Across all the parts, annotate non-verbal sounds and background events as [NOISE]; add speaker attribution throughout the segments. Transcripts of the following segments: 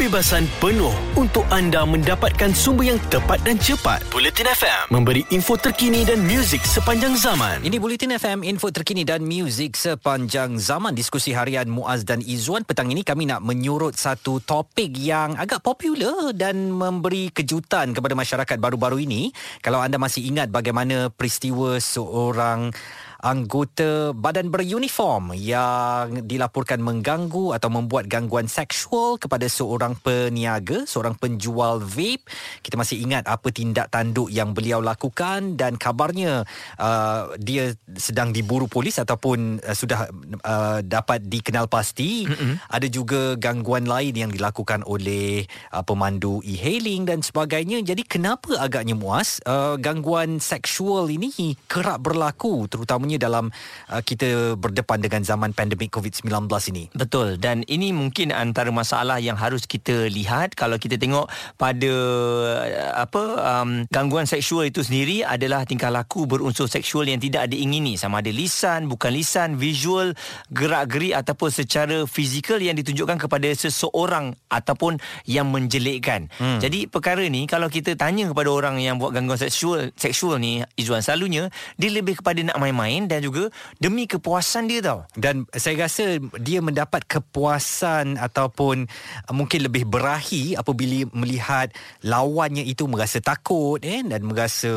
Speaker 1: kebebasan penuh untuk anda mendapatkan sumber yang tepat dan cepat. Bulletin FM memberi info terkini dan muzik sepanjang zaman.
Speaker 2: Ini Bulletin FM, info terkini dan muzik sepanjang zaman. Diskusi harian Muaz dan Izzuan. Petang ini kami nak menyurut satu topik yang agak popular dan memberi kejutan kepada masyarakat baru-baru ini. Kalau anda masih ingat bagaimana peristiwa seorang anggota badan beruniform yang dilaporkan mengganggu atau membuat gangguan seksual kepada seorang peniaga, seorang penjual vape. Kita masih ingat apa tindak tanduk yang beliau lakukan dan kabarnya uh, dia sedang diburu polis ataupun uh, sudah uh, dapat dikenal pasti. Mm-hmm. Ada juga gangguan lain yang dilakukan oleh uh, pemandu e-hailing dan sebagainya. Jadi kenapa agaknya muas uh, gangguan seksual ini kerap berlaku terutamanya terutamanya dalam uh, kita berdepan dengan zaman pandemik COVID-19 ini.
Speaker 3: Betul dan ini mungkin antara masalah yang harus kita lihat kalau kita tengok pada uh, apa um, gangguan seksual itu sendiri adalah tingkah laku berunsur seksual yang tidak diingini sama ada lisan, bukan lisan, visual, gerak-geri ataupun secara fizikal yang ditunjukkan kepada seseorang ataupun yang menjelekkan. Hmm. Jadi perkara ni kalau kita tanya kepada orang yang buat gangguan seksual seksual ni Izzuan selalunya dia lebih kepada nak main-main lain dan juga demi kepuasan dia tau.
Speaker 2: Dan saya rasa dia mendapat kepuasan ataupun uh, mungkin lebih berahi apabila melihat lawannya itu merasa takut eh dan merasa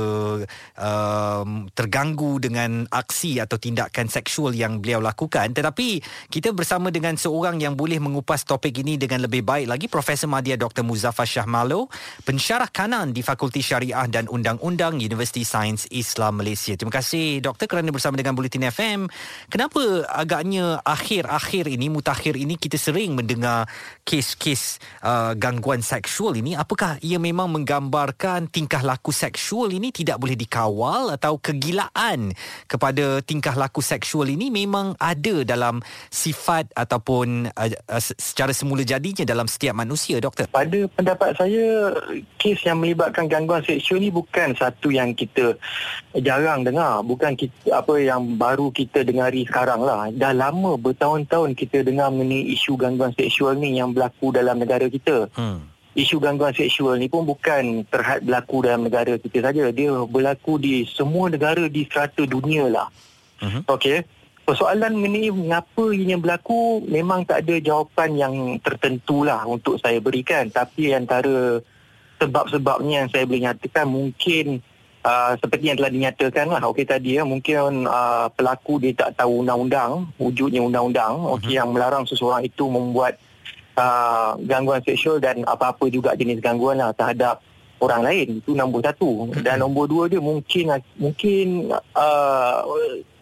Speaker 2: um, terganggu dengan aksi atau tindakan seksual yang beliau lakukan. Tetapi kita bersama dengan seorang yang boleh mengupas topik ini dengan lebih baik lagi Profesor Madya Dr Muzaffar Shah Malo, pensyarah kanan di Fakulti Syariah dan Undang-Undang Universiti Sains Islam Malaysia. Terima kasih doktor kerana bersama bersama dengan Bulletin FM. Kenapa agaknya akhir-akhir ini, mutakhir ini kita sering mendengar kes-kes uh, gangguan seksual ini? Apakah ia memang menggambarkan tingkah laku seksual ini tidak boleh dikawal atau kegilaan kepada tingkah laku seksual ini memang ada dalam sifat ataupun uh, uh, secara semula jadinya dalam setiap manusia, doktor?
Speaker 4: Pada pendapat saya, kes yang melibatkan gangguan seksual ini bukan satu yang kita jarang dengar. Bukan kita, apa yang baru kita dengari sekarang lah. Dah lama bertahun-tahun kita dengar mengenai isu gangguan seksual ni yang berlaku dalam negara kita. Hmm. Isu gangguan seksual ni pun bukan terhad berlaku dalam negara kita saja. Dia berlaku di semua negara di serata dunia lah. Hmm. Okey. Persoalan mengenai mengapa ini berlaku memang tak ada jawapan yang tertentu lah untuk saya berikan. Tapi antara sebab-sebabnya yang saya boleh nyatakan mungkin Uh, seperti yang telah dinyatakan lah okey tadi ya mungkin uh, pelaku dia tak tahu undang-undang wujudnya undang-undang okey uh-huh. yang melarang seseorang itu membuat uh, gangguan seksual dan apa-apa juga jenis gangguan lah terhadap orang lain itu nombor satu uh-huh. dan nombor dua dia mungkin mungkin uh,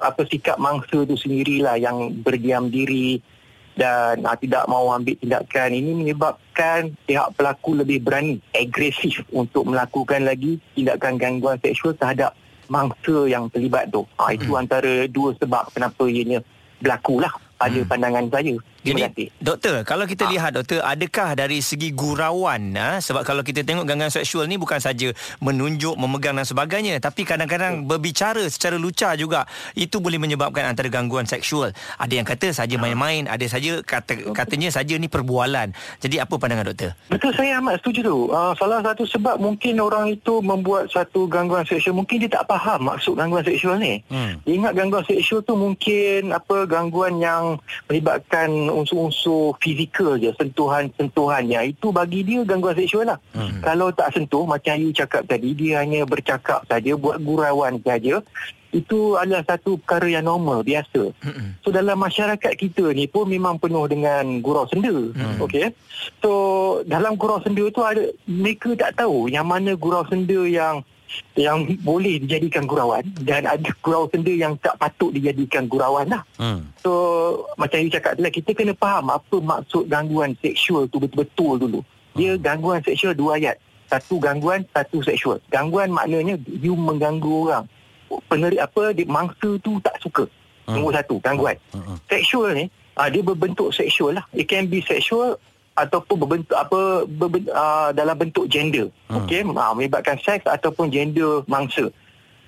Speaker 4: apa sikap mangsa itu sendirilah yang berdiam diri dan uh, tidak mahu ambil tindakan ini menyebabkan pihak pelaku lebih berani agresif untuk melakukan lagi tindakan gangguan seksual terhadap mangsa yang terlibat tu. Ha, itu hmm. antara dua sebab kenapa ianya berlaku lah pada hmm. pandangan saya.
Speaker 3: Jadi, kasih. Doktor, kalau kita ha. lihat doktor, adakah dari segi gurauan ha? sebab kalau kita tengok gangguan seksual ni bukan saja menunjuk, memegang dan sebagainya, tapi kadang-kadang berbicara secara lucah juga itu boleh menyebabkan antara gangguan seksual. Ada yang kata saja ha. main-main, ada saja kata katanya saja ni perbualan. Jadi apa pandangan doktor?
Speaker 4: Betul saya amat setuju tu. Uh, salah satu sebab mungkin orang itu membuat satu gangguan seksual mungkin dia tak faham maksud gangguan seksual ni. Hmm. ingat gangguan seksual tu mungkin apa gangguan yang melibatkan unsur-unsur fizikal je sentuhan-sentuhannya itu bagi dia gangguan seksual lah hmm. kalau tak sentuh macam you cakap tadi dia hanya bercakap saja buat gurauan saja itu adalah satu perkara yang normal biasa hmm. so dalam masyarakat kita ni pun memang penuh dengan gurau senda hmm. okey so dalam gurau senda tu ada mereka tak tahu yang mana gurau senda yang yang boleh dijadikan gurauan dan ada gurau senda yang tak patut dijadikan gurauan lah. Hmm. So macam you cakap tadi kita kena faham apa maksud gangguan seksual tu betul-betul dulu. Dia hmm. gangguan seksual dua ayat. Satu gangguan, satu seksual. Gangguan maknanya you mengganggu orang. Peneri apa dia mangsa tu tak suka. Hmm. Nombor satu, gangguan. Hmm. hmm. Seksual ni uh, dia berbentuk seksual lah. It can be sexual ataupun berbentuk apa berbentuk, uh, dalam bentuk gender. Hmm. okey uh, melibatkan seks ataupun gender mangsa.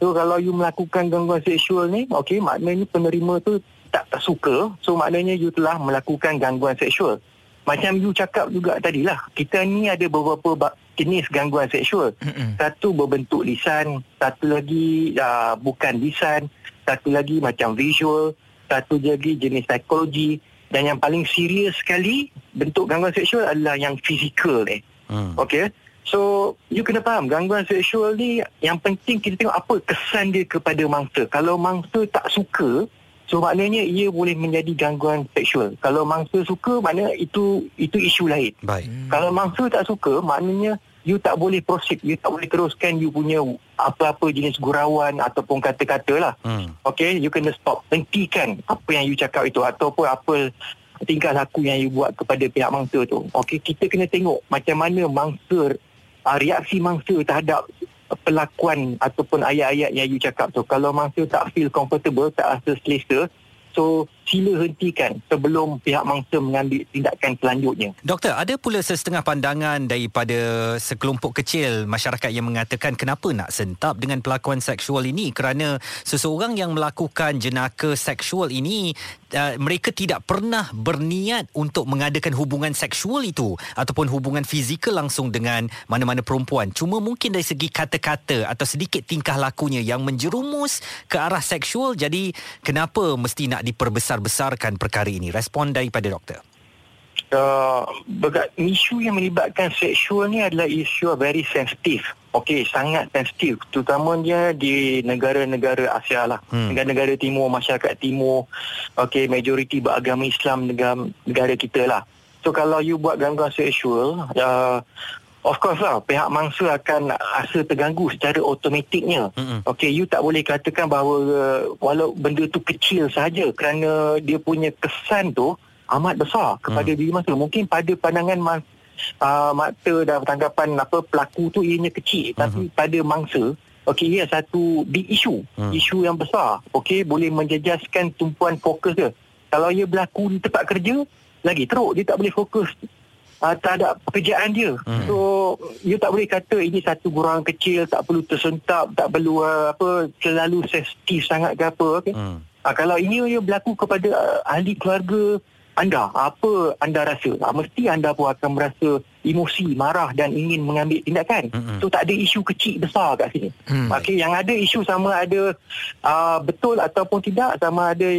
Speaker 4: So kalau you melakukan gangguan seksual ni okey maknanya penerima tu tak, tak suka. So maknanya you telah melakukan gangguan seksual. Macam you cakap juga tadi lah kita ni ada beberapa ba- jenis gangguan seksual.
Speaker 3: Mm-mm.
Speaker 4: satu berbentuk lisan satu lagi uh, bukan lisan satu lagi macam visual satu lagi jenis psikologi dan yang paling serius sekali bentuk gangguan seksual adalah yang fizikal ni
Speaker 2: Hmm.
Speaker 4: Okay. So, you kena faham, gangguan seksual ni yang penting kita tengok apa kesan dia kepada mangsa. Kalau mangsa tak suka, so maknanya ia boleh menjadi gangguan seksual. Kalau mangsa suka, maknanya itu itu isu lain.
Speaker 2: Baik.
Speaker 4: Hmm. Kalau mangsa tak suka, maknanya you tak boleh proceed, you tak boleh teruskan you punya apa-apa jenis gurauan ataupun kata-kata lah.
Speaker 2: Hmm.
Speaker 4: Okay, you kena stop. Hentikan apa yang you cakap itu ataupun apa tingkah laku yang you buat kepada pihak mangsa tu. Okay, kita kena tengok macam mana mangsa, uh, reaksi mangsa terhadap pelakuan ataupun ayat-ayat yang you cakap tu. Kalau mangsa tak feel comfortable, tak rasa selesa, so sila hentikan sebelum pihak mangsa mengambil tindakan selanjutnya.
Speaker 2: Doktor, ada pula sesetengah pandangan daripada sekelompok kecil masyarakat yang mengatakan kenapa nak sentap dengan pelakuan seksual ini kerana seseorang yang melakukan jenaka seksual ini uh, mereka tidak pernah berniat untuk mengadakan hubungan seksual itu ataupun hubungan fizikal langsung dengan mana-mana perempuan. Cuma mungkin dari segi kata-kata atau sedikit tingkah lakunya yang menjerumus ke arah seksual jadi kenapa mesti nak diperbesar-besarkan perkara ini? Respon daripada doktor.
Speaker 4: uh, isu yang melibatkan seksual ni adalah isu very sensitif. Okey, sangat sensitif. Terutamanya di negara-negara Asia lah.
Speaker 2: Hmm.
Speaker 4: Negara-negara timur, masyarakat timur. Okey, majoriti beragama Islam negara, negara kita lah. So kalau you buat gangguan seksual, uh, of course lah, pihak mangsa akan rasa terganggu secara automatiknya.
Speaker 2: Mm-mm.
Speaker 4: Okey, you tak boleh katakan bahawa uh, walau benda tu kecil saja kerana dia punya kesan tu amat besar kepada hmm. diri mangsa. Mungkin pada pandangan mas, uh, mata dan tanggapan apa pelaku tu ianya kecil hmm. tapi pada mangsa okey ia satu big issue,
Speaker 2: hmm.
Speaker 4: isu yang besar. Okey, boleh menjejaskan tumpuan fokus dia. Kalau ia berlaku di tempat kerja, lagi teruk dia tak boleh fokus uh, terhadap pekerjaan dia.
Speaker 2: Hmm.
Speaker 4: Hmm. So, you tak boleh kata ini satu gurauan kecil, tak perlu tersentap, tak perlu uh, apa terlalu sensitif sangat ke apa. Okay?
Speaker 2: Hmm.
Speaker 4: Uh, kalau ini ia berlaku kepada uh, ahli keluarga anda, apa anda rasa? Uh, mesti anda pun akan merasa emosi, marah dan ingin mengambil tindakan.
Speaker 2: Mm-mm.
Speaker 4: So, tak ada isu kecil besar kat sini.
Speaker 3: Hmm.
Speaker 4: Okey, yang ada isu sama ada uh, betul ataupun tidak, sama ada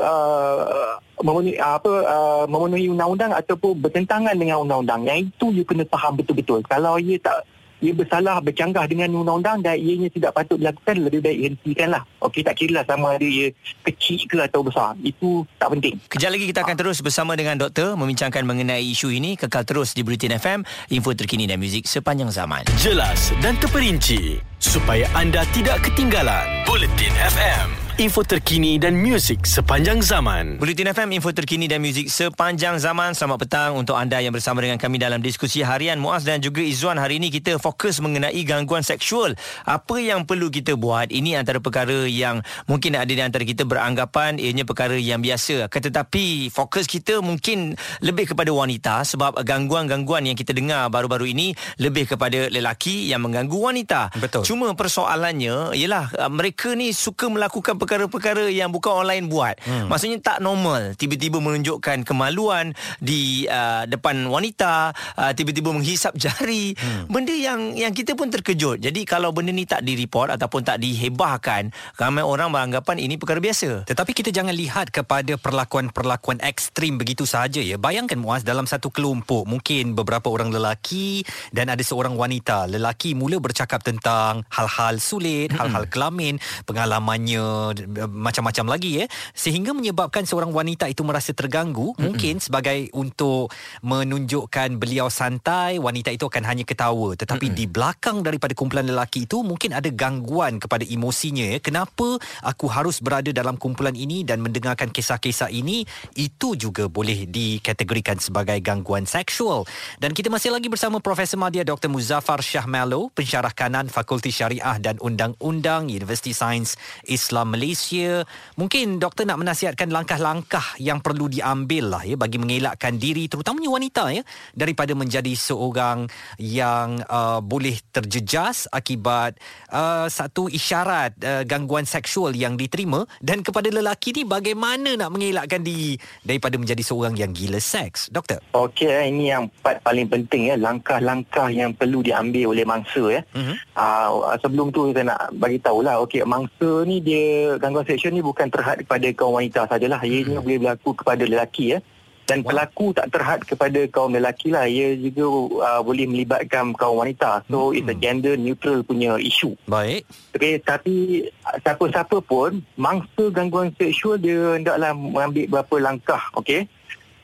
Speaker 4: uh, memenuhi apa uh, memenuhi undang-undang ataupun bertentangan dengan undang-undang. Yang itu you kena faham betul-betul. Kalau ia tak ia bersalah bercanggah dengan undang-undang dan ianya tidak patut dilakukan lebih baik hentikanlah. Okey tak kira lah sama ada ia kecil ke atau besar. Itu tak penting.
Speaker 3: Kejap lagi kita akan terus bersama dengan doktor membincangkan mengenai isu ini. Kekal terus di Bulletin FM, info terkini dan muzik sepanjang zaman.
Speaker 1: Jelas dan terperinci supaya anda tidak ketinggalan. Bulletin FM, info terkini dan muzik sepanjang zaman.
Speaker 3: Bulletin FM, info terkini dan muzik sepanjang zaman. Selamat petang untuk anda yang bersama dengan kami dalam diskusi harian Muaz dan juga Izzuan. Hari ini kita fokus mengenai gangguan seksual. Apa yang perlu kita buat? Ini antara perkara yang mungkin ada di antara kita beranggapan ianya perkara yang biasa. Tetapi fokus kita mungkin lebih kepada wanita sebab gangguan-gangguan yang kita dengar baru-baru ini lebih kepada lelaki yang mengganggu wanita.
Speaker 2: Betul.
Speaker 3: Cuma persoalannya ialah uh, mereka ni suka melakukan perkara-perkara yang bukan orang lain buat. Hmm. Maksudnya tak normal. Tiba-tiba menunjukkan kemaluan di uh, depan wanita, uh, tiba-tiba menghisap jari. Hmm. Benda yang yang kita pun terkejut. Jadi kalau benda ni tak direport ataupun tak dihebahkan, ramai orang beranggapan ini perkara biasa.
Speaker 2: Tetapi kita jangan lihat kepada perlakuan-perlakuan ekstrim begitu sahaja ya. Bayangkan Muaz dalam satu kelompok mungkin beberapa orang lelaki dan ada seorang wanita. Lelaki mula bercakap tentang hal-hal sulit, hal-hal kelamin, pengalamannya macam-macam lagi ya. Sehingga menyebabkan seorang wanita itu merasa terganggu, mungkin sebagai untuk menunjukkan beliau santai, wanita itu akan hanya ketawa. Tetapi di belakang daripada kumpulan lelaki itu mungkin ada gangguan kepada emosinya ya. Kenapa aku harus berada dalam kumpulan ini dan mendengarkan kisah-kisah ini itu juga boleh dikategorikan sebagai gangguan seksual. Dan kita masih lagi bersama Profesor Madya Dr. Muzaffar Shah Melo, pensyarah kanan Fakulti Syariah dan Undang-Undang Universiti Sains Islam Malaysia Malaysia. Mungkin doktor nak menasihatkan langkah-langkah yang perlu diambil lah ya bagi mengelakkan diri terutamanya wanita ya daripada menjadi seorang yang uh, boleh terjejas akibat uh, satu isyarat uh, gangguan seksual yang diterima dan kepada lelaki ni bagaimana nak mengelakkan diri daripada menjadi seorang yang gila seks doktor
Speaker 4: Okey, eh, ini yang part paling penting ya, langkah-langkah yang perlu diambil oleh mangsa ya.
Speaker 2: Mhm.
Speaker 4: Uh, sebelum tu saya nak bagi tahulah, okey, mangsa ni dia gangguan seksual ni bukan terhad kepada kaum wanita sajalah. Ianya boleh berlaku kepada lelaki ya. Dan
Speaker 2: Wow.
Speaker 4: pelaku tak terhad kepada kaum lelaki lah. Ia juga uh, boleh melibatkan kaum wanita. So,
Speaker 2: Hmm.
Speaker 4: it's a gender neutral punya isu.
Speaker 2: baik
Speaker 4: Okay, tapi siapa-siapa pun mangsa gangguan seksual dia hendaklah mengambil beberapa langkah, okey.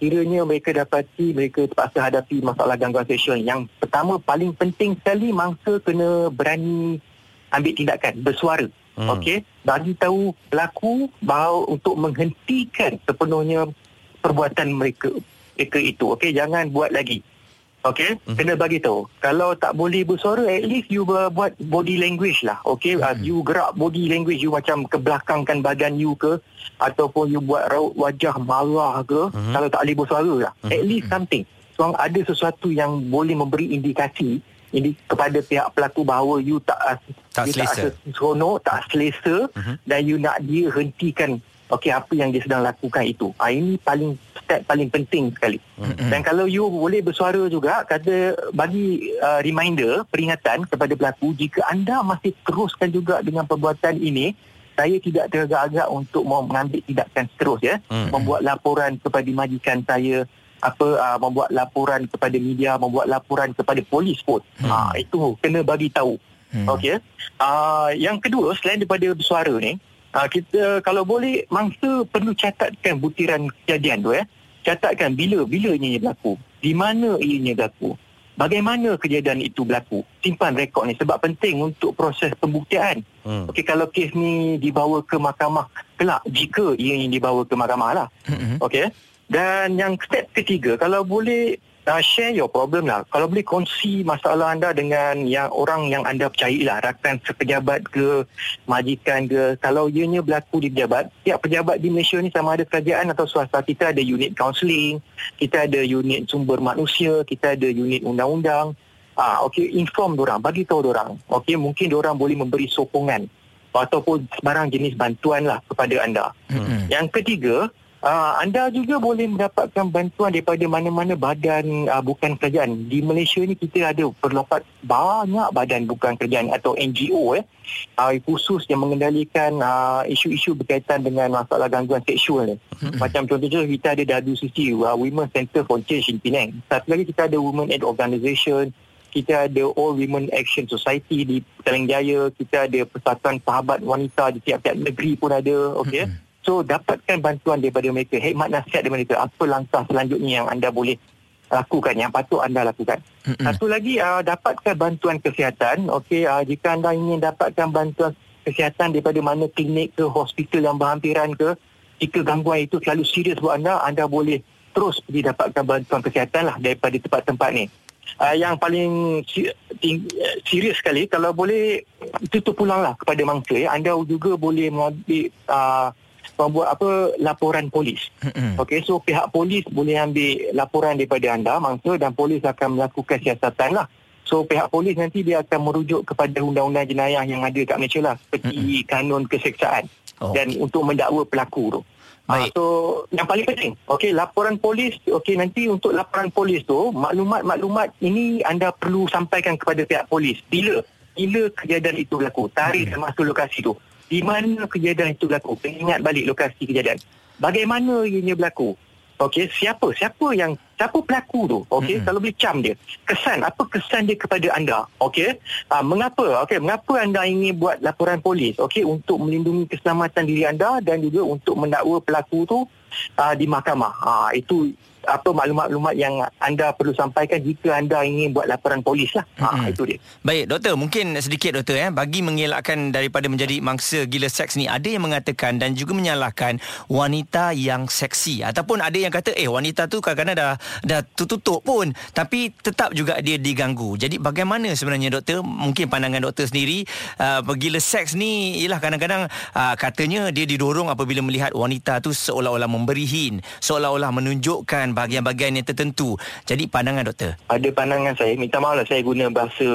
Speaker 4: Kiranya mereka dapati mereka terpaksa hadapi masalah gangguan seksual. Yang pertama paling penting sekali mangsa kena berani ambil tindakan, bersuara.
Speaker 2: Hmm.
Speaker 4: Hmm. Okey, bagi tahu pelaku bahawa untuk menghentikan sepenuhnya perbuatan mereka mereka itu. Okey, jangan buat lagi. Okey,
Speaker 2: Mhm.
Speaker 4: kena bagi tahu. Kalau tak boleh bersuara, at least you buat body language lah. Okey, uh, you gerak body language you macam kebelakangkan badan you ke ataupun you buat raut wajah marah ke
Speaker 2: Mhm.
Speaker 4: kalau tak boleh bersuara lah.
Speaker 2: Mhm.
Speaker 4: At least something. So ada sesuatu yang boleh memberi indikasi ini kepada pihak pelaku bahawa you tak
Speaker 2: Tak
Speaker 4: you
Speaker 2: selesa.
Speaker 4: tak rasa seronok, tak selesa
Speaker 2: Mhm.
Speaker 4: dan you nak dia hentikan okey apa yang dia sedang lakukan itu. Ah ini paling step paling penting sekali.
Speaker 2: Mhm.
Speaker 4: Dan kalau you boleh bersuara juga kata bagi uh, reminder, peringatan kepada pelaku jika anda masih teruskan juga dengan perbuatan ini, saya tidak teragak-agak untuk mau mengambil tindakan terus ya.
Speaker 2: Mhm.
Speaker 4: Membuat laporan kepada majikan saya apa uh, membuat laporan kepada media, membuat laporan kepada polis pun.
Speaker 2: Hmm.
Speaker 4: Ah itu kena bagi tahu.
Speaker 3: Hmm.
Speaker 4: Okey. Uh, yang kedua selain daripada bersuara ni, uh, kita kalau boleh mangsa perlu catatkan butiran kejadian tu ya. Catatkan bila bila ianya berlaku, di mana ianya berlaku. Bagaimana kejadian itu berlaku? Simpan rekod ni sebab penting untuk proses pembuktian.
Speaker 2: Hmm.
Speaker 4: Okey kalau kes ni dibawa ke mahkamah kelak jika ianya dibawa ke mahkamah lah.
Speaker 3: Mm-mm.
Speaker 4: Okey. Dan yang step ketiga, kalau boleh uh, share your problem lah. Kalau boleh kongsi masalah anda dengan yang orang yang anda percayai lah. Rakan sepejabat ke, majikan ke. Kalau ianya berlaku di pejabat, tiap pejabat di Malaysia ni sama ada kerajaan atau swasta. Kita ada unit counselling, kita ada unit sumber manusia, kita ada unit undang-undang. Ah, okey, inform orang, bagi tahu orang. Okey, mungkin orang boleh memberi sokongan ataupun sebarang jenis bantuan lah kepada anda.
Speaker 3: Mm-mm.
Speaker 4: Yang ketiga, uh, anda juga boleh mendapatkan bantuan daripada mana-mana badan uh, bukan kerajaan. Di Malaysia ni kita ada berlopat banyak badan bukan kerajaan atau NGO eh uh, khusus yang mengendalikan uh, isu-isu berkaitan dengan masalah gangguan seksual ni. Macam contohnya kita ada WCC, uh, Women Center for Change in Penang. Satu lagi kita ada Women Aid Organisation, kita ada All Women Action Society di Petaling Jaya, kita ada Persatuan Sahabat Wanita di tiap-tiap negeri pun ada, okey. So dapatkan bantuan daripada mereka, hikmat nasihat daripada mereka, apa langkah selanjutnya yang anda boleh lakukan, yang patut anda lakukan.
Speaker 3: Mm-mm.
Speaker 4: Satu lagi, uh, dapatkan bantuan kesihatan, okey, uh, jika anda ingin dapatkan bantuan kesihatan daripada mana klinik ke hospital yang berhampiran ke, jika gangguan itu terlalu serius buat anda, anda boleh terus pergi dapatkan bantuan kesihatan lah daripada tempat-tempat ni. Uh, yang paling serius sekali kalau boleh itu terpulanglah kepada mangsa ya. Anda juga boleh mengambil uh, membuat apa laporan polis.
Speaker 3: Mm-mm.
Speaker 4: Okey so pihak polis boleh ambil laporan daripada anda mangsa dan polis akan melakukan siasatan lah. So pihak polis nanti dia akan merujuk kepada undang-undang jenayah yang ada kat Malaysia lah seperti kanun keseksaan
Speaker 3: Oh,
Speaker 4: dan untuk mendakwa pelaku tu.
Speaker 3: Baik.
Speaker 4: Ah, so yang paling penting, okey laporan polis, okey nanti untuk laporan polis tu maklumat-maklumat ini anda perlu sampaikan kepada pihak polis. Bila bila kejadian itu berlaku, tarikh dan masa lokasi tu. Di mana kejadian itu berlaku? Ingat balik lokasi kejadian. Bagaimana ianya berlaku? Okey, siapa? Siapa yang siapa pelaku tu? Okey,
Speaker 3: Mm-mm.
Speaker 4: kalau boleh cam dia. Kesan, apa kesan dia kepada anda? Okey. Ah, mengapa? Okey, mengapa anda ingin buat laporan polis? Okey, untuk melindungi keselamatan diri anda dan juga untuk mendakwa pelaku tu ah, di mahkamah. Ah, itu apa maklumat-maklumat yang anda perlu sampaikan jika anda ingin buat laporan polis lah. Ha, itu dia.
Speaker 3: Baik, doktor, mungkin sedikit doktor eh bagi mengelakkan daripada menjadi mangsa gila seks ni ada yang mengatakan dan juga menyalahkan wanita yang seksi ataupun ada yang kata eh wanita tu kadang-kadang dah dah tutup pun tapi tetap juga dia diganggu. Jadi bagaimana sebenarnya doktor? Mungkin pandangan doktor sendiri uh, gila seks ni ialah kadang-kadang uh, katanya dia didorong apabila melihat wanita tu seolah-olah memberi hin, seolah-olah menunjukkan bahagian-bahagian yang tertentu. Jadi pandangan doktor.
Speaker 4: Pada pandangan saya, minta maaf lah saya guna bahasa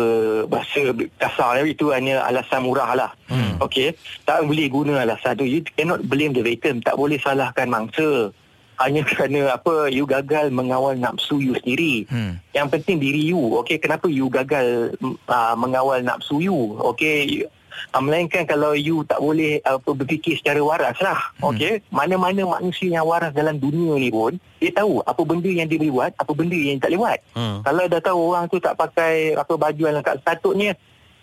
Speaker 4: bahasa kasar itu hanya alasan murah lah. Hmm. Okey, tak boleh guna alasan tu. You cannot blame the victim. Tak boleh salahkan mangsa. Hanya kerana apa you gagal mengawal nafsu you sendiri. Hmm. Yang penting diri you. Okey, kenapa you gagal uh, mengawal nafsu you? Okey, Uh, melainkan kalau you tak boleh uh, berfikir secara waras lah. Hmm. Okay? Mana-mana manusia yang waras dalam dunia ni pun, dia tahu apa benda yang dia boleh buat, apa benda yang tak boleh buat. Hmm. Kalau dah tahu orang tu tak pakai apa baju yang lengkap sepatutnya,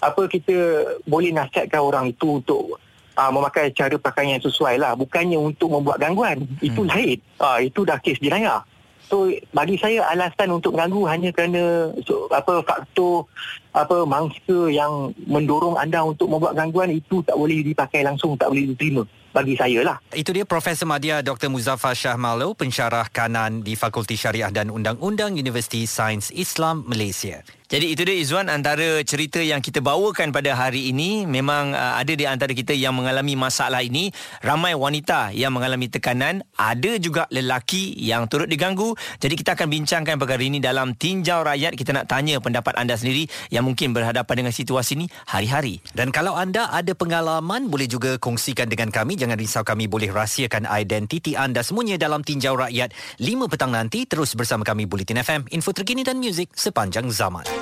Speaker 4: apa kita boleh nasihatkan orang itu untuk uh, memakai cara pakaian yang sesuai lah. Bukannya untuk membuat gangguan. Hmm. Itu lain. Uh, itu dah kes jenayah. So bagi saya alasan untuk mengganggu hanya kerana so, apa faktor apa mangsa yang mendorong anda untuk membuat gangguan itu tak boleh dipakai langsung tak boleh diterima bagi saya lah.
Speaker 2: Itu dia Profesor Madya Dr. Muzaffar Shah Malo, pensyarah kanan di Fakulti Syariah dan Undang-Undang Universiti Sains Islam Malaysia.
Speaker 3: Jadi itu dia Izwan antara cerita yang kita bawakan pada hari ini memang uh, ada di antara kita yang mengalami masalah ini. Ramai wanita yang mengalami tekanan ada juga lelaki yang turut diganggu. Jadi kita akan bincangkan perkara ini dalam tinjau rakyat. Kita nak tanya pendapat anda sendiri yang mungkin berhadapan dengan situasi ini hari-hari.
Speaker 2: Dan kalau anda ada pengalaman boleh juga kongsikan dengan kami. Jangan risau kami boleh rahsiakan identiti anda semuanya dalam tinjau rakyat. 5 petang nanti terus bersama kami Bulletin FM info terkini dan muzik sepanjang zaman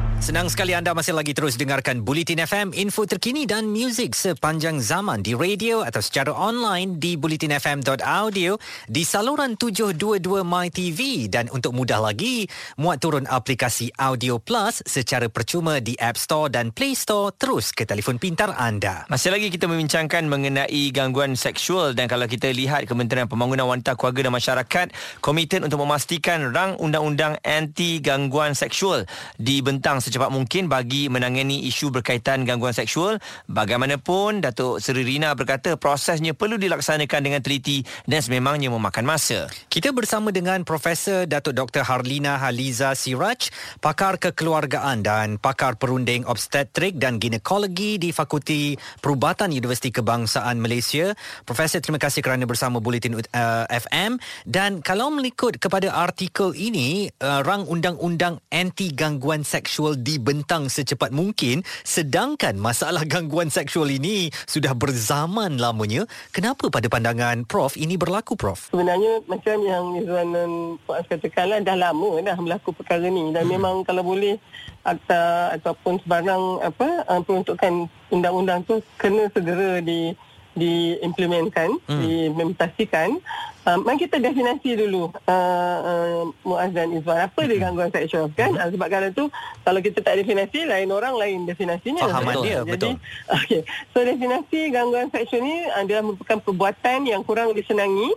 Speaker 2: Senang sekali anda masih lagi terus dengarkan Bulletin FM, info terkini dan muzik sepanjang zaman di radio atau secara online di bulletinfm.audio di saluran 722 MyTV dan untuk mudah lagi, muat turun aplikasi Audio Plus secara percuma di App Store dan Play Store. Terus ke telefon pintar anda.
Speaker 3: Masih lagi kita membincangkan mengenai gangguan seksual. Dan kalau kita lihat Kementerian Pembangunan Wanita Keluarga dan Masyarakat komited untuk memastikan rang undang-undang anti gangguan seksual dibentang secepat mungkin bagi menangani isu berkaitan gangguan seksual. Bagaimanapun, Datuk Seri Rina berkata prosesnya perlu dilaksanakan dengan teliti dan sememangnya memakan masa.
Speaker 2: Kita bersama dengan Profesor Datuk Dr. Harlina Haliza Siraj, pakar kekeluargaan dan pakar perunding obstetrik dan ginekologi di Fakulti Perubatan Universiti Kebangsaan Malaysia. Profesor, terima kasih kerana bersama Bulletin uh, FM. Dan kalau mengikut kepada artikel ini, uh, rang undang-undang anti gangguan seksual dibentang secepat mungkin sedangkan masalah gangguan seksual ini sudah berzaman lamanya. Kenapa pada pandangan prof ini berlaku prof?
Speaker 5: Sebenarnya macam yang Izwan dan Puan katakanlah dah lama dah berlaku perkara ni. Dan hmm. memang kalau boleh akta ataupun sebarang apa peruntukan undang-undang tu kena segera di diimplementkan, hmm. diimplementasikan. Uh, mari kita definasi dulu uh, uh, Muaz dan Izwan apa dia hmm. gangguan seksual kan hmm. uh, sebab kalau tu kalau kita tak definasi lain orang lain definasinya
Speaker 2: fahaman dia Jadi, betul
Speaker 5: okay. so definisi gangguan seksual ni adalah merupakan perbuatan yang kurang disenangi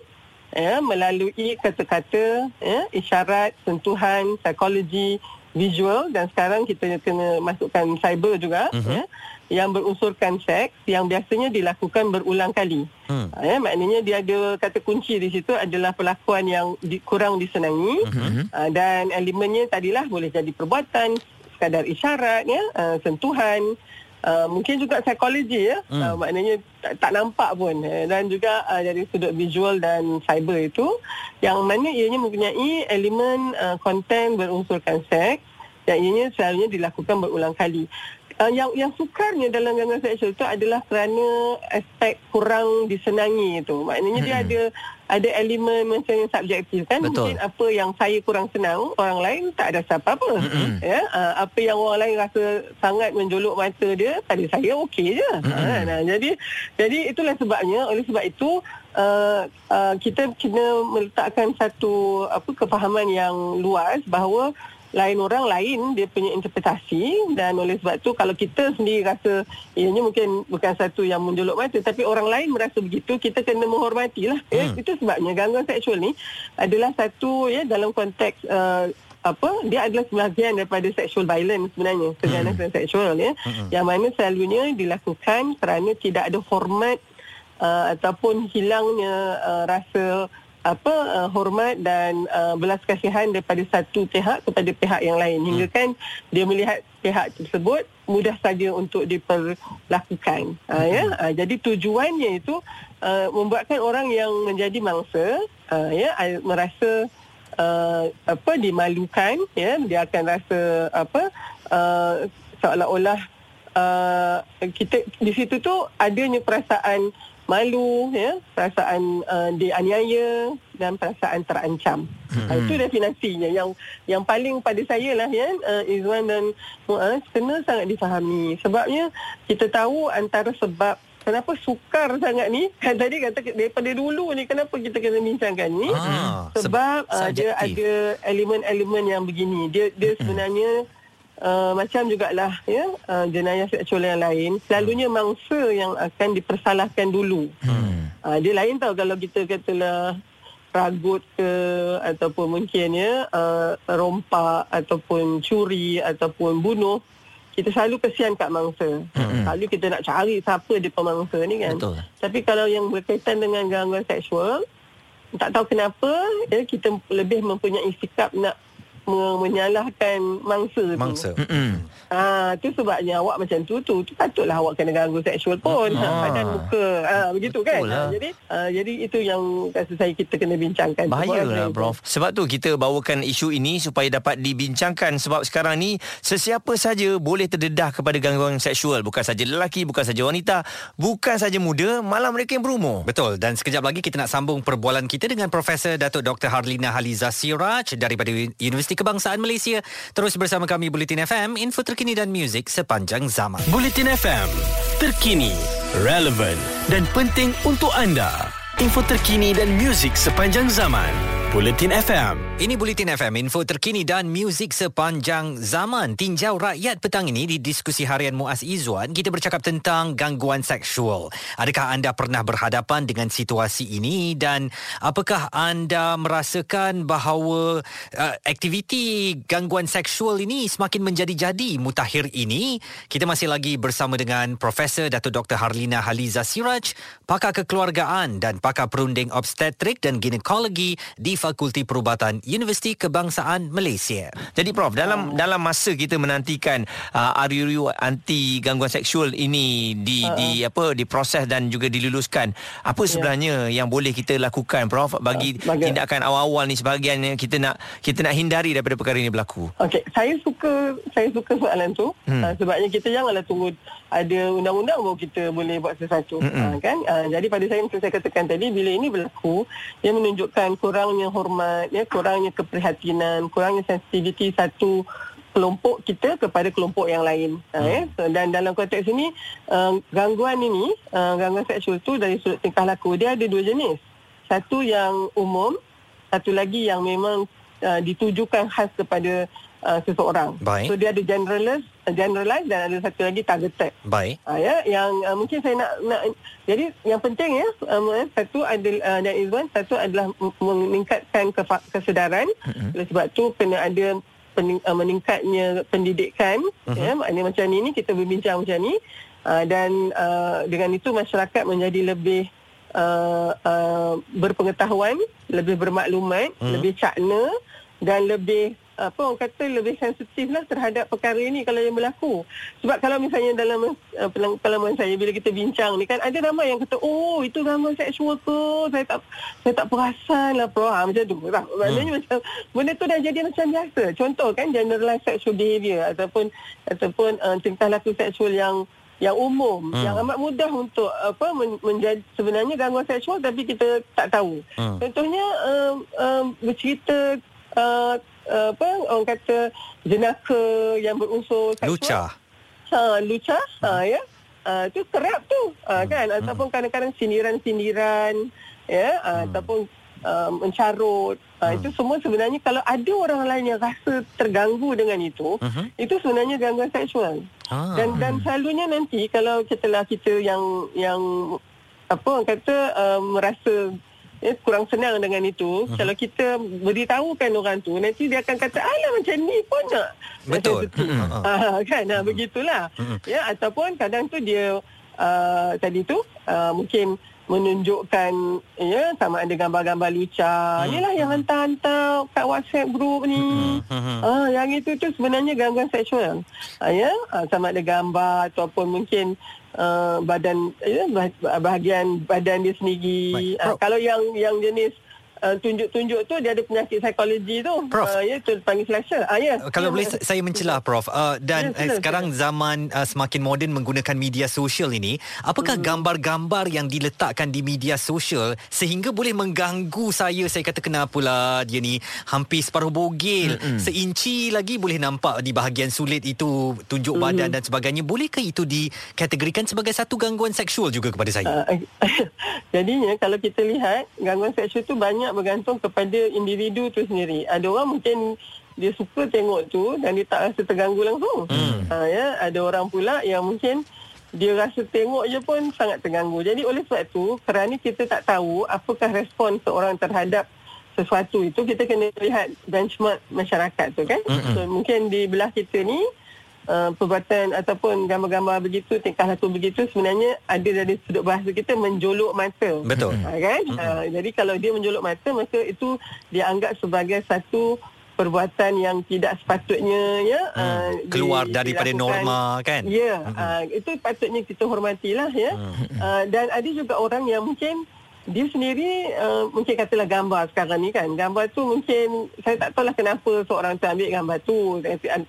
Speaker 5: ya melalui kata-kata ya isyarat sentuhan psikologi visual dan sekarang kita kena masukkan cyber juga uh-huh. ya yang berunsurkan seks yang biasanya dilakukan berulang kali. Hmm. Ya, maknanya dia ada kata kunci di situ adalah perlakuan yang di, kurang disenangi uh-huh. uh, dan elemennya tadilah boleh jadi perbuatan, sekadar isyarat, ya, uh, sentuhan, uh, mungkin juga psikologi ya. Hmm. Uh, maknanya tak, tak nampak pun uh, dan juga uh, dari sudut visual dan cyber itu yang mana ianya mempunyai elemen uh, konten berunsurkan seks yang ianya selalunya dilakukan berulang kali uh, yang yang sukarnya dalam gangguan seksual itu adalah kerana aspek kurang disenangi itu. Maknanya hmm. dia ada ada elemen macam yang subjektif kan Betul. mungkin apa yang saya kurang senang orang lain tak ada siapa apa mm-hmm. ya uh, apa yang orang lain rasa sangat menjolok mata dia pada saya okey je mm-hmm. ha, nah, jadi jadi itulah sebabnya oleh sebab itu uh, uh, kita kena meletakkan satu apa kefahaman yang luas bahawa lain orang lain dia punya interpretasi dan oleh sebab tu kalau kita sendiri rasa ianya mungkin bukan satu yang menjolok mata tapi orang lain merasa begitu kita kena menghormatilah. Ya
Speaker 2: Hmm.
Speaker 5: itu sebabnya gangguan seksual ni adalah satu ya dalam konteks uh, apa dia adalah sebahagian daripada sexual violence sebenarnya keganasan seksual ya. Yang mana selalunya dilakukan kerana tidak ada hormat uh, ataupun hilangnya uh, rasa apa uh, hormat dan uh, belas kasihan daripada satu pihak kepada pihak yang lain. Hingga kan dia melihat pihak tersebut mudah saja untuk diperlakukan uh, ya. Uh, jadi tujuannya itu uh, membuatkan orang yang menjadi mangsa uh, ya merasa uh, apa dimalukan ya. Dia akan rasa apa uh, seolah-olah uh, kita di situ tu adanya perasaan malu ya perasaan uh, dianiaya dan perasaan terancam. Hmm. uh, itu definisinya yang yang paling pada saya lah ya uh, Izwan dan Muaz kena sangat difahami. Sebabnya kita tahu antara sebab kenapa sukar sangat ni [LAUGHS] kan tadi kata daripada dulu ni kenapa kita kena bincangkan ni?
Speaker 2: Ah,
Speaker 5: sebab uh, dia ada elemen-elemen yang begini. Dia dia sebenarnya Uh, macam jugalah ya uh, jenayah seksual yang lain selalunya mangsa yang akan dipersalahkan dulu. Hmm. Uh, dia lain tau kalau kita katalah ragut ke ataupun mungkin ya uh, rompak ataupun curi ataupun bunuh kita selalu kesian kat mangsa. Hmm. Selalu kita nak cari siapa dia pemangsa ni kan.
Speaker 3: Betul.
Speaker 5: Tapi kalau yang berkaitan dengan gangguan seksual tak tahu kenapa ya kita lebih mempunyai sikap nak menyalahkan mangsa tu.
Speaker 2: Mangsa.
Speaker 5: Ah, tu sebabnya awak macam tu tu, tu patutlah awak kena ganggu seksual pun.
Speaker 3: Ah.
Speaker 5: Ha, badan muka. Ah, begitu kan?
Speaker 3: Betul lah.
Speaker 5: Ah, jadi ah, jadi itu yang rasa saya kita kena bincangkan.
Speaker 3: Bahaya lah Prof Sebab tu kita bawakan isu ini Supaya dapat dibincangkan Sebab sekarang ni Sesiapa saja Boleh terdedah kepada gangguan seksual Bukan saja lelaki Bukan saja wanita Bukan saja muda Malah mereka yang berumur
Speaker 2: Betul dan sekejap lagi kita nak sambung perbualan kita dengan Profesor Datuk Dr Harlina Haliza Siraj daripada Universiti Kebangsaan Malaysia. Terus bersama kami Bulletin FM, info terkini dan muzik sepanjang zaman.
Speaker 1: Bulletin FM, terkini, relevan dan penting untuk anda. Info terkini dan muzik sepanjang zaman. Bulletin FM.
Speaker 2: Ini Bulletin FM, info terkini dan muzik sepanjang zaman. Tinjau rakyat petang ini di diskusi harian Muaz Izzuan, kita bercakap tentang gangguan seksual. Adakah anda pernah berhadapan dengan situasi ini dan apakah anda merasakan bahawa uh, aktiviti gangguan seksual ini semakin menjadi-jadi mutakhir ini? Kita masih lagi bersama dengan Profesor Datuk Dr Harlina Haliza Siraj, pakar kekeluargaan dan pakar perunding obstetrik dan ginekologi di Fakulti Perubatan Universiti Kebangsaan Malaysia.
Speaker 3: Jadi Prof dalam dalam masa kita menantikan uh, RUU anti gangguan seksual ini di
Speaker 5: Uh-uh.
Speaker 3: di apa diproses dan juga diluluskan apa sebenarnya yang boleh kita lakukan Prof bagi
Speaker 5: Uh, baga-
Speaker 3: tindakan awal-awal ni sebahagiannya kita nak kita nak hindari daripada perkara ini berlaku.
Speaker 5: Okey, saya suka saya suka soalan tu hmm. uh, sebabnya kita janganlah tunggu ada undang-undang baru kita boleh buat sesuatu uh, kan. Uh, jadi pada saya macam saya katakan tadi bila ini berlaku ia menunjukkan kurangnya hormat ya, kurangnya keprihatinan, kurangnya sensitiviti satu kelompok kita kepada kelompok yang lain hmm. uh, ya. So, dan dalam konteks ini uh, gangguan ini uh, gangguan seksual tu dari sudut tingkah laku dia ada dua jenis. Satu yang umum, satu lagi yang memang uh, ditujukan khas kepada uh, seseorang.
Speaker 2: Baik.
Speaker 5: So dia ada generalized, generalized dan ada satu lagi targeted.
Speaker 2: Baik.
Speaker 5: Uh, ya, yang uh, mungkin saya nak, nak jadi yang penting ya, um, eh, satu adalah uh, dan Izwan, satu adalah meningkatkan kefa- kesedaran. Mm-hmm. Oleh sebab tu kena ada pening, uh, meningkatnya pendidikan. Mm-hmm. Ya, maknanya macam ni ni kita berbincang macam ni uh, dan uh, dengan itu masyarakat menjadi lebih uh, uh, berpengetahuan, lebih bermaklumat,
Speaker 2: Hmm.
Speaker 5: lebih cakna dan lebih apa orang kata lebih sensitif lah terhadap perkara ini kalau yang berlaku. Sebab kalau misalnya dalam uh, pelang- pengalaman saya bila kita bincang ni kan ada ramai yang kata oh itu gangguan seksual ke saya tak saya tak perasan lah bro. Ha, macam tu lah. Maknanya hmm. macam benda tu dah jadi macam biasa. Contoh kan generalized sexual behaviour ataupun ataupun uh, tingkah laku seksual yang yang umum hmm. yang amat mudah untuk apa men, menjadi sebenarnya gangguan seksual tapi kita tak tahu.
Speaker 2: Hmm.
Speaker 5: Contohnya um, um, bercerita uh, apa orang kata jenaka yang berunsur seksual.
Speaker 2: Luca.
Speaker 5: Ha, luca. Ha, ya. Uh, tu kerap tu uh, kan ataupun kadang-kadang sindiran-sindiran ya uh, ataupun uh, mencarut uh, itu semua sebenarnya kalau ada orang lain yang rasa terganggu dengan itu
Speaker 2: Mhm.
Speaker 5: itu sebenarnya gangguan seksual
Speaker 2: Ah.
Speaker 5: dan dan selalunya nanti kalau setelah kita yang yang apa orang kata uh, merasa ya, kurang senang dengan itu
Speaker 2: Mhm.
Speaker 5: kalau kita beritahukan orang tu nanti dia akan kata alah macam ni pun nak
Speaker 2: Betul. Mhm.
Speaker 5: Ah, kan ah, begitulah
Speaker 2: Mhm.
Speaker 5: ya ataupun kadang tu dia uh, tadi tu uh, mungkin menunjukkan ya sama ada gambar-gambar lucah
Speaker 2: Hmm.
Speaker 5: yalah yang hantar-hantar kat WhatsApp group ni
Speaker 2: Mhm.
Speaker 5: Ah, yang itu tu sebenarnya gangguan seksual. Ah, ya, ah, sama ada gambar ataupun mungkin uh, badan ya, bah- bahagian badan dia sendiri.
Speaker 2: Baik. Prof.
Speaker 5: kalau yang yang jenis uh, tunjuk-tunjuk tu dia ada penyakit psikologi tu.
Speaker 2: Prof.
Speaker 5: Ah, ya, tu panggil slasher. Ah, ya.
Speaker 2: Kalau
Speaker 5: Ya,
Speaker 2: boleh
Speaker 5: betul.
Speaker 2: saya mencelah Prof uh, dan
Speaker 5: Ya,
Speaker 2: eh,
Speaker 5: sila,
Speaker 2: sekarang zaman uh, semakin moden menggunakan media sosial ini apakah
Speaker 5: Hmm.
Speaker 2: gambar-gambar yang diletakkan di media sosial sehingga boleh mengganggu saya saya kata kenapalah dia ni hampir separuh bogil
Speaker 5: Hmm,
Speaker 2: seinci lagi boleh nampak di bahagian sulit itu tunjuk
Speaker 5: Hmm.
Speaker 2: badan dan sebagainya bolehkah itu dikategorikan sebagai satu gangguan seksual juga kepada saya
Speaker 5: Ah, [LAUGHS] Jadinya kalau kita lihat gangguan seksual tu banyak bergantung kepada individu tu sendiri. Ada orang mungkin dia suka tengok tu dan dia tak rasa terganggu langsung. Hmm. Ha, ya, ada orang pula yang mungkin dia rasa tengok je pun sangat terganggu. Jadi oleh sebab tu kerana kita tak tahu apakah respon seorang terhadap sesuatu itu kita kena lihat benchmark masyarakat tu kan. So, mungkin di belah kita ni uh, perbuatan ataupun gambar-gambar begitu, tingkah laku begitu sebenarnya ada dari sudut bahasa kita menjolok mata.
Speaker 2: Betul.
Speaker 5: Ha, kan? Ha, jadi kalau dia menjolok mata maka itu dianggap sebagai satu perbuatan yang tidak sepatutnya ya uh,
Speaker 2: keluar daripada
Speaker 5: dilakukan.
Speaker 2: norma kan
Speaker 5: Ya, uh, itu patutnya kita hormatilah ya. Uh, dan ada juga orang yang mungkin dia sendiri uh, mungkin katalah gambar sekarang ni kan. Gambar tu mungkin saya tak tahulah kenapa seorang tu ambil gambar tu.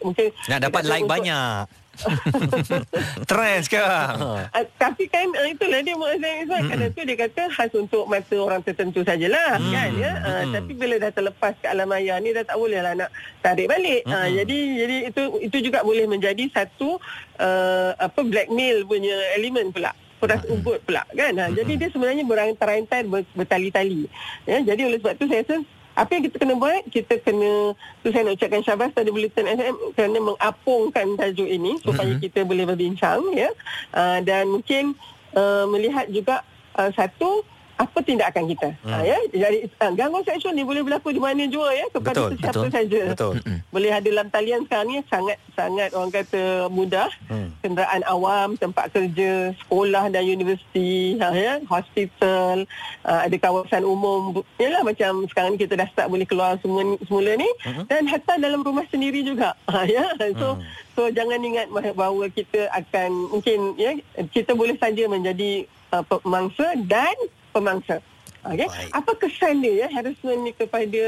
Speaker 5: Mungkin
Speaker 2: nak dapat like
Speaker 5: untuk-
Speaker 2: banyak [LAUGHS]
Speaker 3: Trend sekarang.
Speaker 5: Uh, tapi kan uh, itulah dia Mak Zain Izzuan mm kadang tu dia kata khas untuk mata orang tertentu sajalah mm kan ya uh,
Speaker 2: Mm-mm.
Speaker 5: tapi bila dah terlepas ke alam maya ni dah tak boleh lah nak tarik balik uh, jadi jadi itu itu juga boleh menjadi satu uh, apa blackmail punya elemen pula peras ubut pula kan? Ha, jadi dia sebenarnya berantai-rantai ber- bertali-tali. Ya jadi oleh sebab tu saya rasa apa yang kita kena buat kita kena tu saya nak ucapkan syabas pada Bulletin FM kerana mengapungkan tajuk ini supaya
Speaker 2: Mhm.
Speaker 5: kita boleh berbincang ya. Uh, dan mungkin uh, melihat juga uh, satu apa tindakan kita
Speaker 2: Hmm.
Speaker 5: uh, ya jadi uh, gangguan seksual ni boleh berlaku di mana jua ya kepada
Speaker 2: Betul,
Speaker 5: sesiapa
Speaker 3: betul.
Speaker 5: saja
Speaker 2: betul
Speaker 5: boleh ada dalam talian sekarang ni sangat sangat orang kata mudah
Speaker 2: Hmm.
Speaker 5: kenderaan awam tempat kerja sekolah dan universiti ha, ya hospital uh, ada kawasan umum yalah macam sekarang ni kita dah start boleh keluar semua ni- semula ni
Speaker 2: Mhm.
Speaker 5: dan hatta dalam rumah sendiri juga ha, ya so
Speaker 2: Hmm.
Speaker 5: so jangan ingat bahawa kita akan mungkin ya kita boleh saja menjadi uh, pemangsa dan pemangsa okey
Speaker 2: Baik.
Speaker 5: apa kesan dia ya harassment ni kepada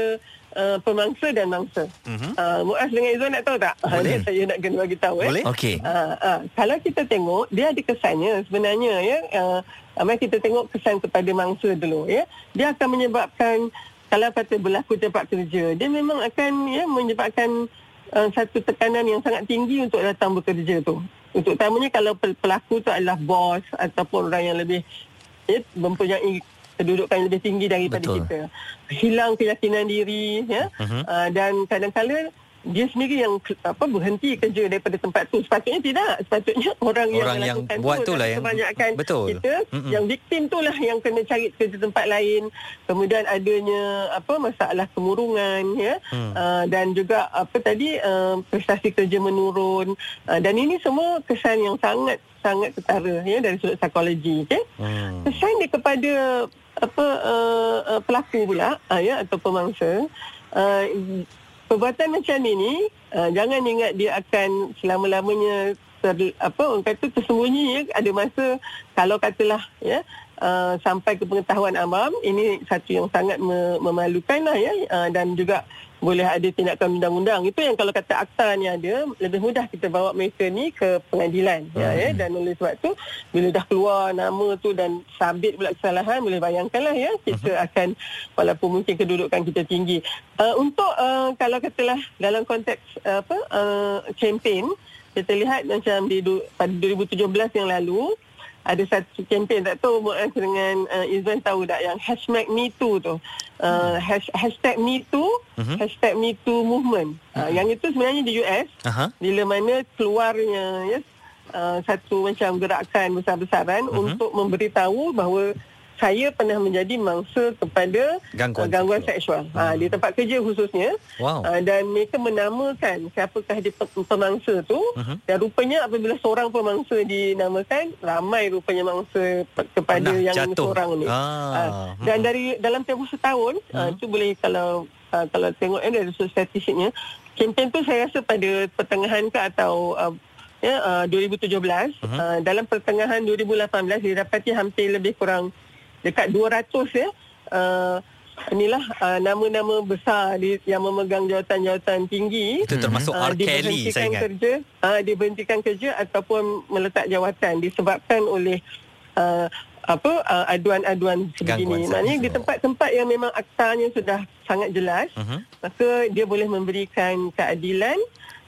Speaker 5: uh, pemangsa dan mangsa
Speaker 2: Mhm.
Speaker 5: Uh, Muaz dengan Izzuan nak tahu tak?
Speaker 2: Boleh.
Speaker 5: Ni saya nak kena bagi tahu eh.
Speaker 2: Boleh?
Speaker 3: Okey.
Speaker 5: Uh, uh, kalau kita tengok dia ada kesannya sebenarnya ya. Uh, mari kita tengok kesan kepada mangsa dulu ya. Dia akan menyebabkan kalau kata berlaku tempat kerja, dia memang akan ya menyebabkan uh, satu tekanan yang sangat tinggi untuk datang bekerja tu. Untuk utamanya kalau pel- pelaku tu adalah bos ataupun orang yang lebih ya, mempunyai kedudukan yang lebih tinggi daripada
Speaker 3: Betul.
Speaker 5: kita. Hilang keyakinan diri ya.
Speaker 2: Mhm.
Speaker 5: Uh, dan kadang-kadang dia sendiri yang apa berhenti kerja daripada tempat tu sepatutnya tidak sepatutnya orang, yang
Speaker 2: Orang yang
Speaker 5: melakukan
Speaker 2: buat
Speaker 5: tu
Speaker 2: lah yang-
Speaker 5: kebanyakan
Speaker 2: betul.
Speaker 5: kita
Speaker 2: Mm-mm.
Speaker 5: yang viktim tu lah yang kena cari kerja tempat lain kemudian adanya apa masalah kemurungan ya
Speaker 2: Hmm.
Speaker 5: uh, dan juga apa tadi uh, prestasi kerja menurun uh, dan ini semua kesan yang sangat sangat ketara ya dari sudut psikologi okey
Speaker 2: Hmm.
Speaker 5: kesan dia kepada apa uh, uh, pelaku pula uh, ya atau pemangsa uh, perbuatan macam ini uh, jangan ingat dia akan selama-lamanya ter, apa orang kata tersembunyi ya ada masa kalau katalah ya uh, sampai ke pengetahuan awam ini satu yang sangat me, memalukan lah ya uh, dan juga boleh ada tindakan undang-undang. Itu yang kalau kata akta ni ada lebih mudah kita bawa mereka ni ke pengadilan. Ya, ya dan oleh sebab tu bila dah keluar nama tu dan sabit pula kesalahan boleh bayangkanlah ya kita akan walaupun mungkin kedudukan kita tinggi. Uh, untuk uh, kalau katalah dalam konteks uh, apa uh, kempen kita lihat macam di pada 2017 yang lalu ada satu kempen tak tahu Muaz dengan uh, Izwan tahu tak yang hashtag Me Too tu. Uh, hash, hashtag Me Too,
Speaker 2: Mhm.
Speaker 5: hashtag Me Too movement. Uh, yang itu sebenarnya di US.
Speaker 2: Aha.
Speaker 5: Bila mana keluarnya ya, uh, satu macam gerakan besar-besaran
Speaker 2: Mhm.
Speaker 5: untuk memberitahu bahawa saya pernah menjadi mangsa kepada
Speaker 2: Gangguan
Speaker 5: uh, gangguan
Speaker 2: seksual.
Speaker 5: seksual. Ha, di tempat kerja khususnya.
Speaker 2: Wow.
Speaker 5: Uh, dan mereka menamakan siapakah dia pe- pemangsa tu.
Speaker 2: Mhm.
Speaker 5: Dan rupanya apabila seorang pemangsa dinamakan, ramai rupanya mangsa pe- kepada
Speaker 2: Pernah
Speaker 5: yang
Speaker 2: jatuh.
Speaker 5: seorang ni.
Speaker 2: Ah.
Speaker 5: Ah, dan dari dalam tempoh setahun, uh, tu boleh kalau uh, kalau tengok eh, dari statistiknya, kempen tu saya rasa pada pertengahan ke atau uh, ya uh, 2017 uh-huh. uh, dalam pertengahan 2018 didapati hampir lebih kurang dekat 200 ya uh, inilah uh, nama-nama besar di, yang memegang jawatan-jawatan tinggi
Speaker 2: Itu termasuk R.
Speaker 5: ah,
Speaker 2: Kelly saya ingat.
Speaker 5: kerja uh, diberhentikan kerja ataupun meletak jawatan disebabkan oleh uh, apa uh, aduan-aduan sebegini. Maknanya di tempat-tempat yang memang aktanya sudah sangat jelas,
Speaker 2: Mhm.
Speaker 5: maka dia boleh memberikan keadilan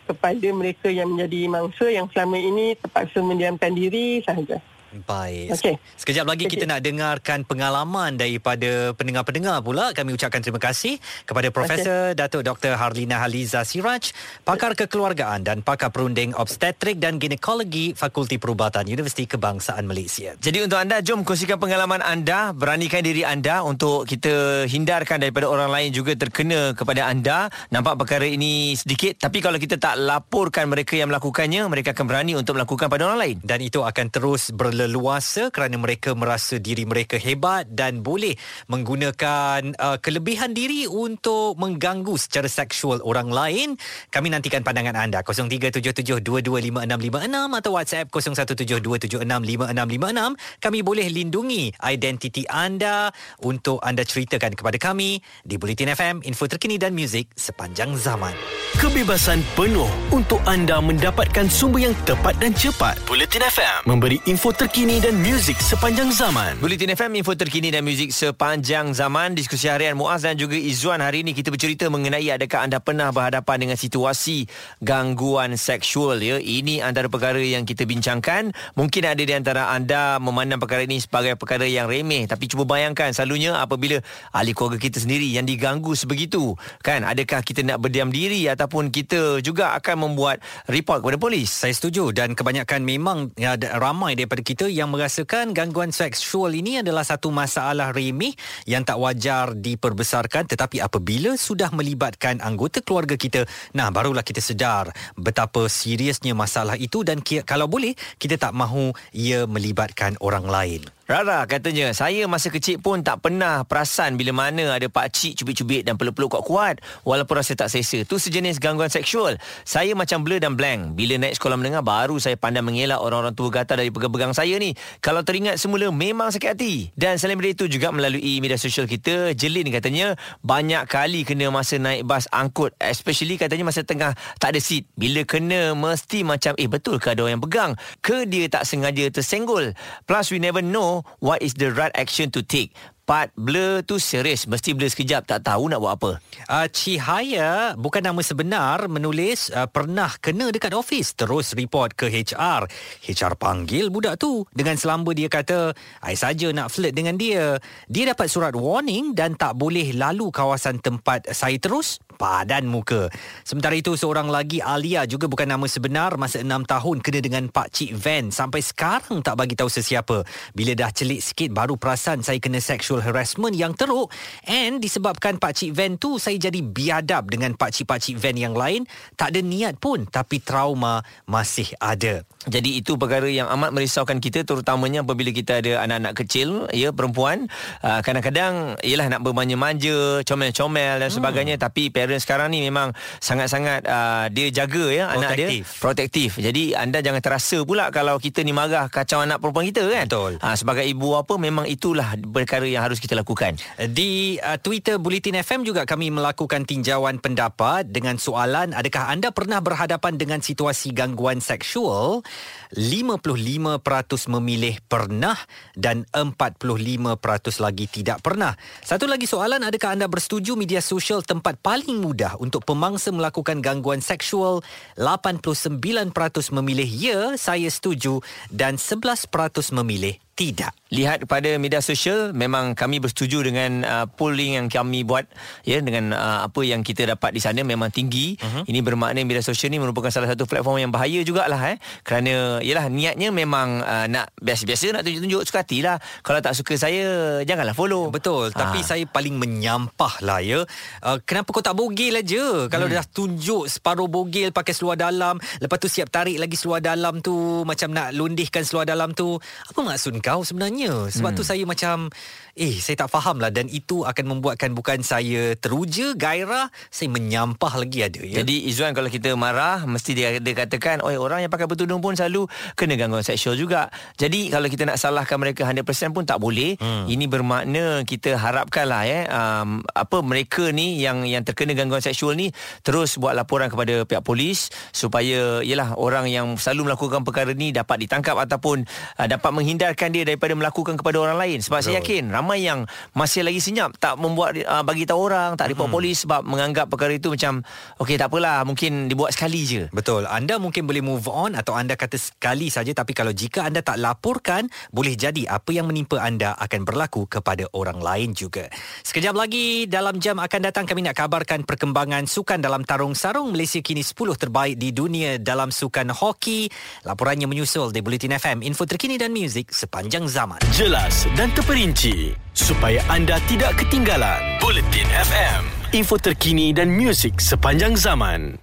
Speaker 5: kepada mereka yang menjadi mangsa yang selama ini terpaksa mendiamkan diri sahaja.
Speaker 2: Baik.
Speaker 5: Okey.
Speaker 2: Sekejap lagi kita nak dengarkan pengalaman daripada pendengar-pendengar pula. Kami ucapkan terima kasih kepada Profesor Datuk Dr. Harlina Haliza Siraj, pakar kekeluargaan dan pakar perunding obstetrik dan ginekologi Fakulti Perubatan Universiti Kebangsaan Malaysia.
Speaker 3: Jadi untuk anda jom kongsikan pengalaman anda, beranikan diri anda untuk kita hindarkan daripada orang lain juga terkena kepada anda. Nampak perkara ini sedikit tapi kalau kita tak laporkan mereka yang melakukannya, mereka akan berani untuk melakukan pada orang lain.
Speaker 2: Dan itu akan terus berleluasa kerana mereka merasa diri mereka hebat dan boleh menggunakan uh, kelebihan diri untuk mengganggu secara seksual orang lain. Kami nantikan pandangan anda 0377225656 atau WhatsApp 0172765656. Kami boleh lindungi identiti anda untuk anda ceritakan kepada kami di Bulletin FM, info terkini dan muzik sepanjang zaman.
Speaker 1: Kebebasan penuh untuk anda mendapatkan sumber yang tepat dan cepat. Bulletin FM memberi info terkini dan muzik sepanjang zaman.
Speaker 3: Bulletin FM info terkini dan muzik sepanjang zaman. Diskusi harian Muaz dan juga Izzuan. Hari ini kita bercerita mengenai adakah anda pernah berhadapan dengan situasi gangguan seksual ya. Ini antara perkara yang kita bincangkan. Mungkin ada di antara anda memandang perkara ini sebagai perkara yang remeh. Tapi cuba bayangkan selalunya apabila ahli keluarga kita sendiri yang diganggu sebegitu kan adakah kita nak berdiam diri ataupun kita juga akan membuat report kepada polis?
Speaker 2: Saya setuju dan kebanyakan memang ya, ada ramai daripada kita yang merasakan gangguan seksual ini adalah satu masalah remeh yang tak wajar diperbesarkan tetapi apabila sudah melibatkan anggota keluarga kita nah barulah kita sedar betapa seriusnya masalah itu dan kalau boleh kita tak mahu ia melibatkan orang lain.
Speaker 3: Rara katanya, saya masa kecil pun tak pernah perasan bila mana ada pakcik cubit-cubit dan peluk-peluk kuat-kuat walaupun rasa tak selesa. Tu sejenis gangguan seksual. Saya macam blur dan blank. Bila naik sekolah menengah baru saya pandai mengelak orang-orang tua gatal dari pegang-pegang saya ni. Kalau teringat semula memang sakit hati. Dan selain daripada itu juga melalui media sosial kita, Jelin katanya banyak kali kena masa naik bas angkut. Especially katanya masa tengah tak ada seat. Bila kena mesti macam eh betul ke ada orang yang pegang? Ke dia tak sengaja tersenggol? Plus we never know what is the right action to take. Part blur tu serius. Mesti blur sekejap tak tahu nak buat apa.
Speaker 2: Uh, Cihaya bukan nama sebenar menulis uh, pernah kena dekat office terus report ke HR. HR panggil budak tu dengan selamba dia kata I saja nak flirt dengan dia. Dia dapat surat warning dan tak boleh lalu kawasan tempat saya terus padan muka. Sementara itu seorang lagi Alia juga bukan nama sebenar masa 6 tahun kena dengan Pak Cik Van sampai sekarang tak bagi tahu sesiapa. Bila dah celik sikit baru perasan saya kena sexual harassment yang teruk and disebabkan Pak Cik Van tu saya jadi biadab dengan Pak Cik-Pak Cik Van yang lain tak ada niat pun tapi trauma masih ada.
Speaker 3: Jadi itu perkara yang amat merisaukan kita terutamanya apabila kita ada anak-anak kecil ya perempuan uh, kadang-kadang ialah nak bermanja-manja comel-comel dan sebagainya tapi parents sekarang ni memang sangat-sangat uh, dia jaga ya anak dia Protektif. Jadi anda jangan terasa pula kalau kita ni marah kacau anak perempuan kita kan.
Speaker 2: Betul.
Speaker 3: Uh, sebagai ibu apa memang itulah perkara yang harus kita lakukan.
Speaker 2: Di uh, Twitter Bulletin FM juga kami melakukan tinjauan pendapat dengan soalan adakah anda pernah berhadapan dengan situasi gangguan seksual? 55% memilih pernah dan 45% lagi tidak pernah. Satu lagi soalan adakah anda bersetuju media sosial tempat paling mudah untuk pemangsa melakukan gangguan seksual. 89% memilih ya, saya setuju dan 11% memilih tidak.
Speaker 3: Lihat pada media sosial memang kami bersetuju dengan uh, polling yang kami buat ya dengan uh, apa yang kita dapat di sana memang tinggi. Uh-huh. Ini bermakna media sosial ni merupakan salah satu platform yang bahaya jugalah eh kerana yalah niatnya memang uh, nak biasa-biasa nak tunjuk-tunjuk suka hatilah. Kalau tak suka saya janganlah follow.
Speaker 2: Betul, ha. tapi saya paling menyampah lah ya. Uh, kenapa kau tak bogil aja? Kalau hmm. dah tunjuk separuh bogil pakai seluar dalam, lepas tu siap tarik lagi seluar dalam tu macam nak lundihkan seluar dalam tu. Apa maksud kau sebenarnya? Sebab hmm. tu saya macam Eh, saya tak faham lah dan itu akan membuatkan bukan saya teruja, gairah, saya menyampah lagi ada. Ya?
Speaker 3: Jadi Izzuan kalau kita marah, mesti dia, dia katakan, oh orang yang pakai bertudung pun selalu kena gangguan seksual juga. Jadi kalau kita nak salahkan mereka 100% pun tak boleh. Hmm. Ini bermakna kita harapkanlah ya, um, apa mereka ni yang yang terkena gangguan seksual ni terus buat laporan kepada pihak polis supaya yalah orang yang selalu melakukan perkara ni dapat ditangkap ataupun uh, dapat menghindarkan dia daripada melakukan kepada orang lain. Sebab Betul. saya yakin ramai yang masih lagi senyap tak membuat uh, bagi tahu orang tak report hmm. polis sebab menganggap perkara itu macam okey tak apalah mungkin dibuat sekali je
Speaker 2: betul anda mungkin boleh move on atau anda kata sekali saja tapi kalau jika anda tak laporkan boleh jadi apa yang menimpa anda akan berlaku kepada orang lain juga sekejap lagi dalam jam akan datang kami nak kabarkan perkembangan sukan dalam tarung sarung Malaysia kini 10 terbaik di dunia dalam sukan hoki laporannya menyusul di Bulletin FM info terkini dan muzik sepanjang zaman.
Speaker 1: Jelas dan terperinci supaya anda tidak ketinggalan. Bulletin FM, info terkini dan muzik sepanjang zaman.